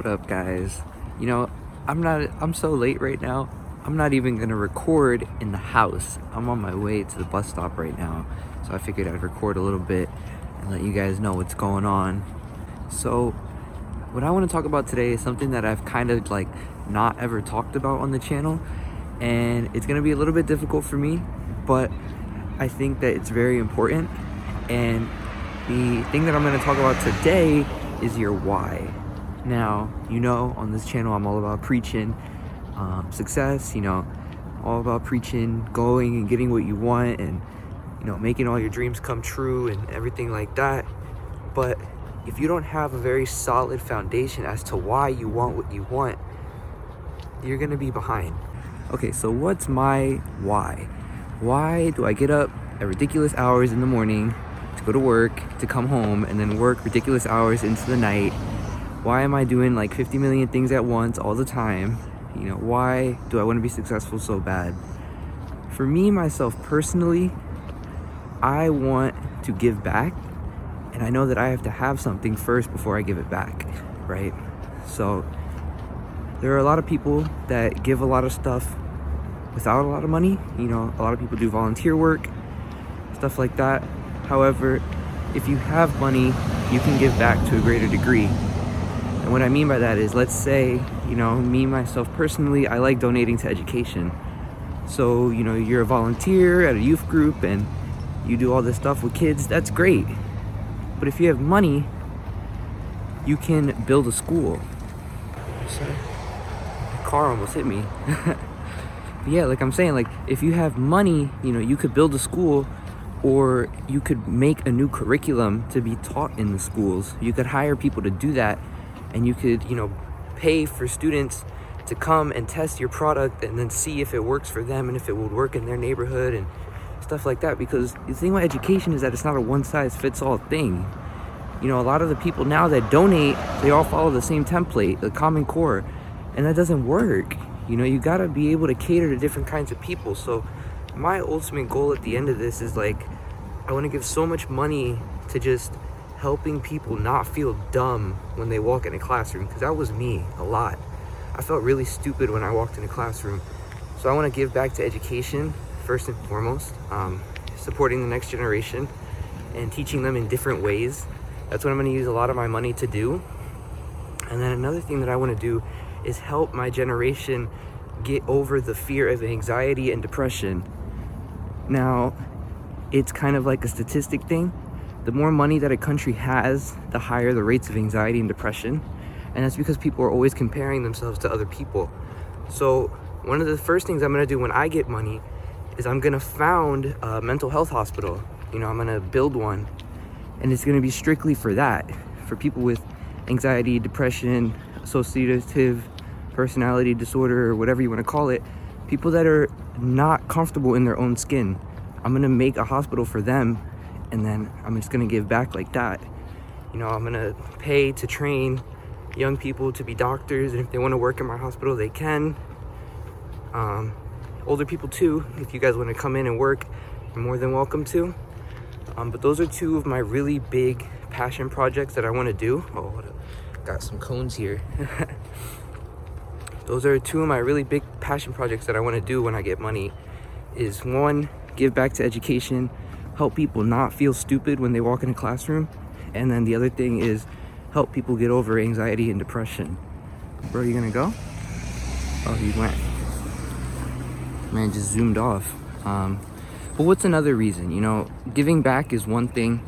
What up, guys? You know, I'm not, I'm so late right now. I'm not even gonna record in the house. I'm on my way to the bus stop right now. So I figured I'd record a little bit and let you guys know what's going on. So, what I wanna talk about today is something that I've kind of like not ever talked about on the channel. And it's gonna be a little bit difficult for me, but I think that it's very important. And the thing that I'm gonna talk about today is your why. Now, you know, on this channel, I'm all about preaching um, success, you know, all about preaching, going and getting what you want and, you know, making all your dreams come true and everything like that. But if you don't have a very solid foundation as to why you want what you want, you're gonna be behind. Okay, so what's my why? Why do I get up at ridiculous hours in the morning to go to work, to come home, and then work ridiculous hours into the night? Why am I doing like 50 million things at once all the time? You know, why do I want to be successful so bad? For me, myself personally, I want to give back, and I know that I have to have something first before I give it back, right? So, there are a lot of people that give a lot of stuff without a lot of money. You know, a lot of people do volunteer work, stuff like that. However, if you have money, you can give back to a greater degree. And what I mean by that is, let's say, you know, me, myself personally, I like donating to education. So, you know, you're a volunteer at a youth group and you do all this stuff with kids, that's great. But if you have money, you can build a school. Sorry. Car almost hit me. yeah, like I'm saying, like if you have money, you know, you could build a school or you could make a new curriculum to be taught in the schools. You could hire people to do that and you could, you know, pay for students to come and test your product and then see if it works for them and if it would work in their neighborhood and stuff like that because the thing about education is that it's not a one size fits all thing. You know, a lot of the people now that donate, they all follow the same template, the common core, and that doesn't work. You know, you got to be able to cater to different kinds of people. So, my ultimate goal at the end of this is like I want to give so much money to just helping people not feel dumb when they walk in a classroom because that was me a lot. I felt really stupid when I walked in a classroom. So I want to give back to education first and foremost, um, supporting the next generation and teaching them in different ways. That's what I'm going to use a lot of my money to do. And then another thing that I want to do is help my generation get over the fear of anxiety and depression. Now, it's kind of like a statistic thing. The more money that a country has, the higher the rates of anxiety and depression. And that's because people are always comparing themselves to other people. So, one of the first things I'm gonna do when I get money is I'm gonna found a mental health hospital. You know, I'm gonna build one. And it's gonna be strictly for that, for people with anxiety, depression, associative personality disorder, or whatever you wanna call it, people that are not comfortable in their own skin. I'm gonna make a hospital for them and then I'm just gonna give back like that. You know, I'm gonna pay to train young people to be doctors, and if they wanna work in my hospital, they can. Um, older people too, if you guys wanna come in and work, you're more than welcome to. Um, but those are two of my really big passion projects that I wanna do. Oh, got some cones here. those are two of my really big passion projects that I wanna do when I get money. Is one, give back to education, help people not feel stupid when they walk in a classroom. And then the other thing is help people get over anxiety and depression. Bro, you gonna go? Oh, he went. Man, just zoomed off. Um, but what's another reason? You know, giving back is one thing.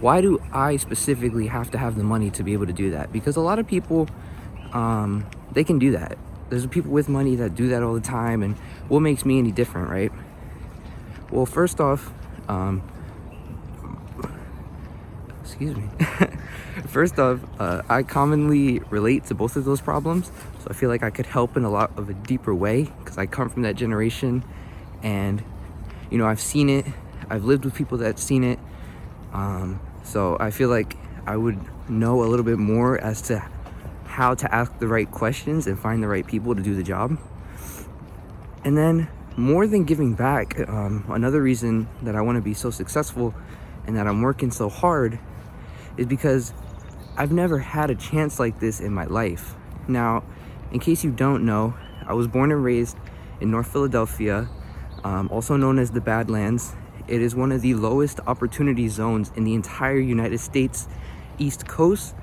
Why do I specifically have to have the money to be able to do that? Because a lot of people, um, they can do that. There's people with money that do that all the time. And what makes me any different, right? Well, first off, um, excuse me. First off, uh, I commonly relate to both of those problems, so I feel like I could help in a lot of a deeper way because I come from that generation, and you know I've seen it. I've lived with people that've seen it, um, so I feel like I would know a little bit more as to how to ask the right questions and find the right people to do the job. And then more than giving back, um, another reason that I want to be so successful and that I'm working so hard is because I've never had a chance like this in my life. Now, in case you don't know, I was born and raised in North Philadelphia, um, also known as the Badlands. It is one of the lowest opportunity zones in the entire United States East Coast.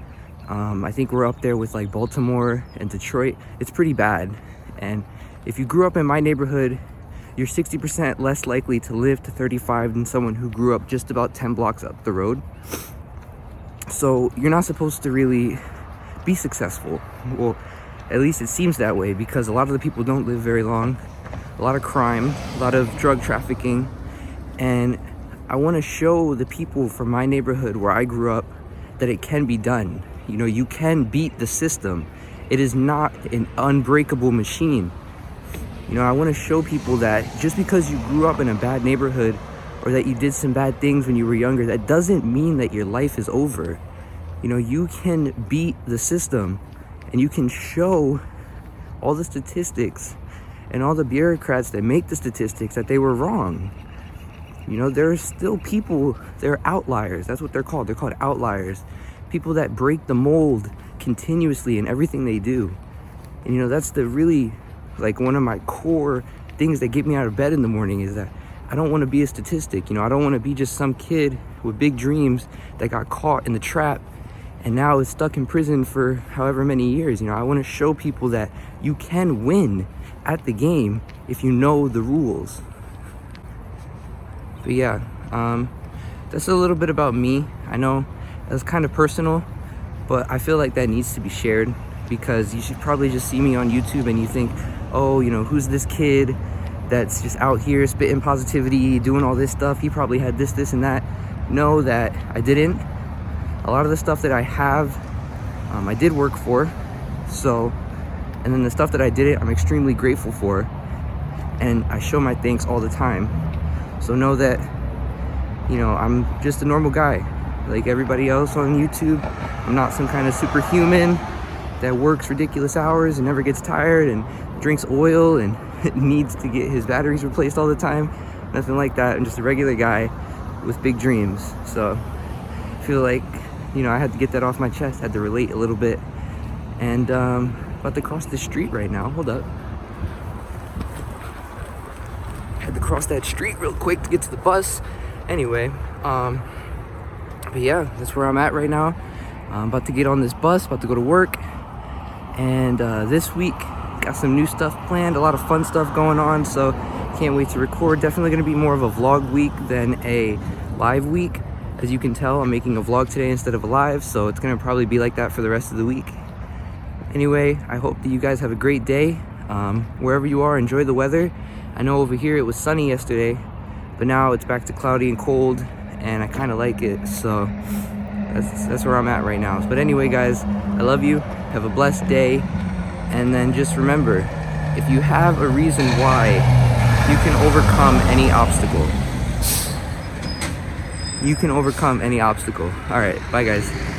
Um, I think we're up there with like Baltimore and Detroit. It's pretty bad. And if you grew up in my neighborhood, you're 60% less likely to live to 35 than someone who grew up just about 10 blocks up the road. So you're not supposed to really be successful. Well, at least it seems that way because a lot of the people don't live very long. A lot of crime, a lot of drug trafficking. And I want to show the people from my neighborhood where I grew up that it can be done. You know, you can beat the system. It is not an unbreakable machine. You know, I want to show people that just because you grew up in a bad neighborhood or that you did some bad things when you were younger, that doesn't mean that your life is over. You know, you can beat the system and you can show all the statistics and all the bureaucrats that make the statistics that they were wrong. You know, there are still people, they're outliers. That's what they're called. They're called outliers. People that break the mold continuously in everything they do. And you know, that's the really like one of my core things that get me out of bed in the morning is that I don't want to be a statistic. You know, I don't want to be just some kid with big dreams that got caught in the trap and now is stuck in prison for however many years. You know, I want to show people that you can win at the game if you know the rules. But yeah, um, that's a little bit about me. I know that's kind of personal, but I feel like that needs to be shared because you should probably just see me on YouTube and you think, oh, you know, who's this kid that's just out here spitting positivity, doing all this stuff? He probably had this, this, and that. Know that I didn't. A lot of the stuff that I have, um, I did work for. So, and then the stuff that I did it, I'm extremely grateful for. And I show my thanks all the time. So know that, you know, I'm just a normal guy like everybody else on YouTube. I'm not some kind of superhuman that works ridiculous hours and never gets tired and drinks oil and needs to get his batteries replaced all the time. Nothing like that. I'm just a regular guy with big dreams. So I feel like, you know, I had to get that off my chest, had to relate a little bit. And um, about to cross the street right now. Hold up. Had to cross that street real quick to get to the bus. Anyway, um, but yeah, that's where I'm at right now. I'm about to get on this bus, about to go to work. And uh, this week, got some new stuff planned, a lot of fun stuff going on. So can't wait to record. Definitely to be more of a vlog week than a live week. As you can tell, I'm making a vlog today instead of a live, so it's to probably be like that for the rest of the week. Anyway, I hope that you guys have a great day. Um, wherever you are, enjoy the weather. I know over here it was sunny yesterday, but now it's back to cloudy and cold, and I kind of like it. So that's that's where I'm at right now. But anyway, guys, I love you. Have a blessed day, and then just remember, if you have a reason why, you can overcome any obstacle. You can overcome any obstacle. All right, bye, guys.